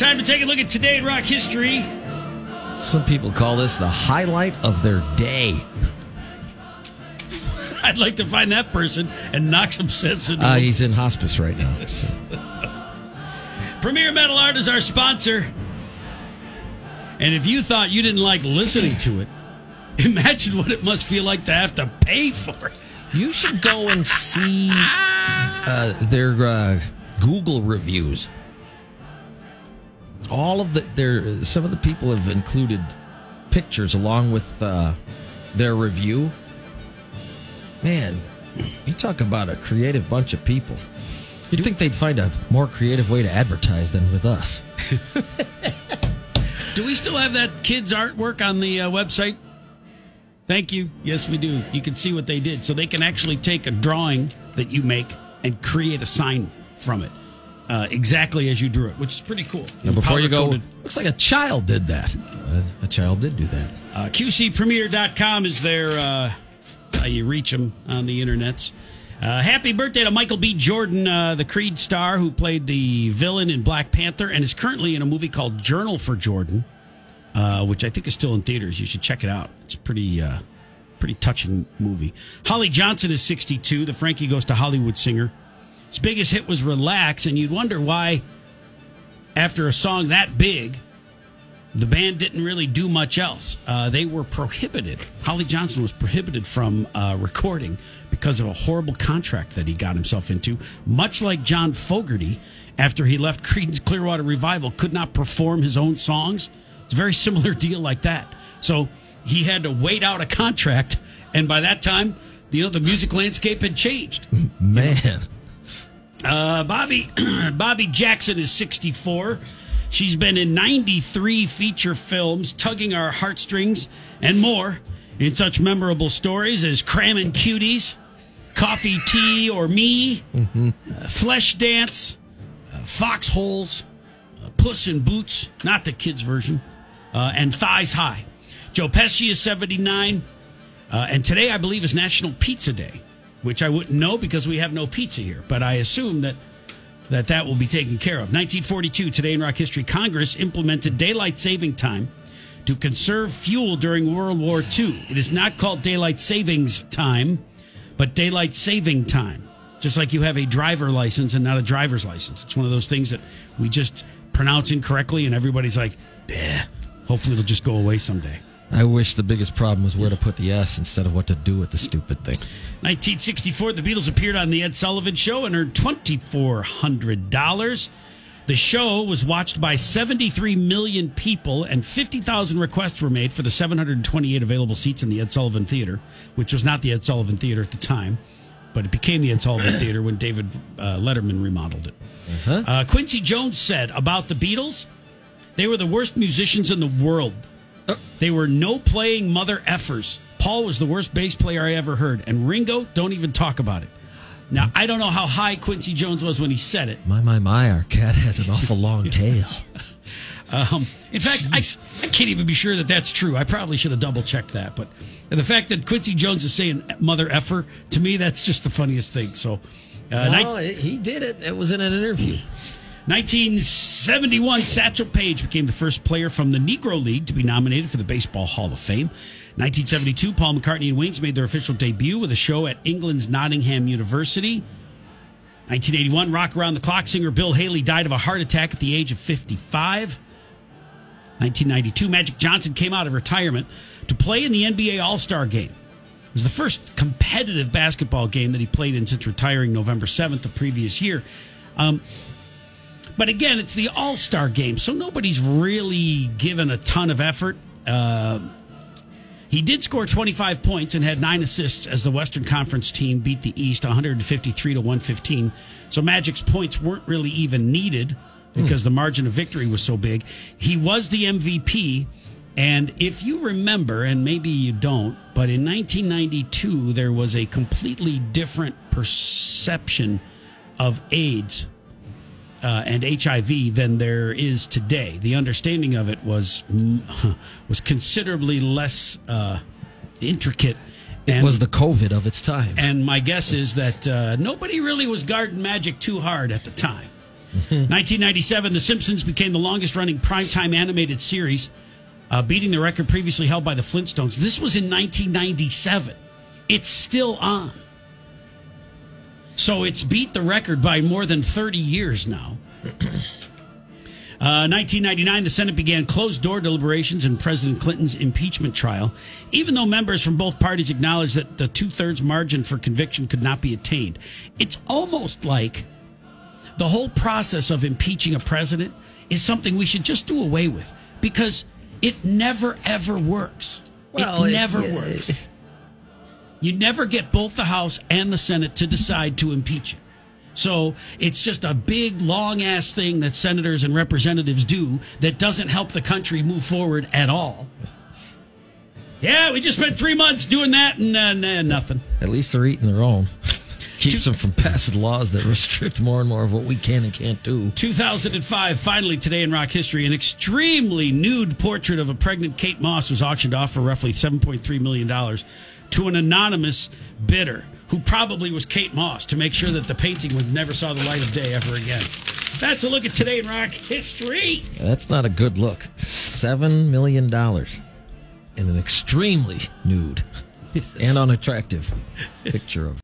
Time to take a look at today in rock history. Some people call this the highlight of their day. I'd like to find that person and knock some sense into Uh, him. he's in hospice right now. so. Premier Metal Art is our sponsor. And if you thought you didn't like listening to it, imagine what it must feel like to have to pay for it. You should go and see uh, their uh, Google reviews. All of the their some of the people have included pictures along with uh, their review. Man, you talk about a creative bunch of people. You'd think they'd find a more creative way to advertise than with us. Do we still have that kids' artwork on the uh, website? Thank you. Yes, we do. You can see what they did. So they can actually take a drawing that you make and create a sign from it, uh, exactly as you drew it, which is pretty cool. Now, before you go, looks like a child did that. A child did do that. Uh, QCPremier.com is their uh, how you reach them on the internets. Uh, happy birthday to Michael B. Jordan, uh, the Creed star who played the villain in Black Panther and is currently in a movie called Journal for Jordan, uh, which I think is still in theaters. You should check it out. It's pretty, uh, pretty touching movie. Holly Johnson is 62, the Frankie Goes to Hollywood singer. His biggest hit was Relax, and you'd wonder why, after a song that big, the band didn't really do much else. Uh, they were prohibited. Holly Johnson was prohibited from uh, recording because of a horrible contract that he got himself into. Much like John Fogerty, after he left Creedence Clearwater Revival, could not perform his own songs. It's a very similar deal like that. So he had to wait out a contract, and by that time, you know, the music landscape had changed. Man, Uh, Bobby Bobby Jackson is 64. She's been in 93 feature films, tugging our heartstrings and more in such memorable stories as Cramming Cuties, Coffee, Tea, or Me, uh, Flesh Dance, uh, Foxholes, uh, Puss in Boots, not the kids' version, uh, and Thighs High. Joe Pesci is 79. Uh, and today, I believe, is National Pizza Day, which I wouldn't know because we have no pizza here. But I assume that that, that will be taken care of. 1942, today in rock history, Congress implemented daylight saving time to conserve fuel during World War II. It is not called daylight savings time, but daylight saving time. Just like you have a driver license and not a driver's license. It's one of those things that we just pronounce incorrectly, and everybody's like, "Bleh." hopefully it'll just go away someday. I wish the biggest problem was where to put the S instead of what to do with the stupid thing. 1964, the Beatles appeared on the Ed Sullivan Show and earned $2,400. The show was watched by 73 million people, and 50,000 requests were made for the 728 available seats in the Ed Sullivan Theater, which was not the Ed Sullivan Theater at the time, but it became the Ed Sullivan Theater when David uh, Letterman remodeled it. Uh, Quincy Jones said about the Beatles, they were the worst musicians in the world. They were no playing mother effers. Paul was the worst bass player I ever heard, and Ringo, don't even talk about it. Now, I don't know how high Quincy Jones was when he said it. My, my, my, our cat has an awful long tail. Um, in fact, I, I can't even be sure that that's true. I probably should have double checked that. But the fact that Quincy Jones is saying mother effer, to me, that's just the funniest thing. So, uh, No, he did it. It was in an interview. 1971, Satchel Paige became the first player from the Negro League to be nominated for the Baseball Hall of Fame. 1972, Paul McCartney and Wings made their official debut with a show at England's Nottingham University. 1981, rock around the clock singer Bill Haley died of a heart attack at the age of 55. 1992, Magic Johnson came out of retirement to play in the NBA All Star game. It was the first competitive basketball game that he played in since retiring November 7th the previous year. Um, but again, it's the All Star game, so nobody's really given a ton of effort. Uh, he did score 25 points and had nine assists as the Western Conference team beat the East 153 to 115. So Magic's points weren't really even needed because the margin of victory was so big. He was the MVP. And if you remember, and maybe you don't, but in 1992, there was a completely different perception of AIDS uh, and HIV than there is today. The understanding of it was was considerably less uh, intricate. It was the COVID of its time. and my guess is that uh, nobody really was guarding Magic too hard at the time. 1997, The Simpsons became the longest running primetime animated series, uh, beating the record previously held by the Flintstones. This was in 1997. It's still on. So it's beat the record by more than 30 years now. Uh, 1999, the Senate began closed door deliberations in President Clinton's impeachment trial, even though members from both parties acknowledged that the two thirds margin for conviction could not be attained. It's almost like the whole process of impeaching a president is something we should just do away with because it never, ever works. Well, it it- never yeah, works. You never get both the House and the Senate to decide to impeach you. So it's just a big, long ass thing that senators and representatives do that doesn't help the country move forward at all. Yeah, we just spent three months doing that and uh, nah, nothing. At least they're eating their own. Keeps them from passing laws that restrict more and more of what we can and can't do. 2005, finally today in rock history, an extremely nude portrait of a pregnant Kate Moss was auctioned off for roughly $7.3 million to an anonymous bidder who probably was Kate Moss to make sure that the painting would never saw the light of day ever again. That's a look at today in rock history. That's not a good look. Seven million dollars in an extremely nude and unattractive picture of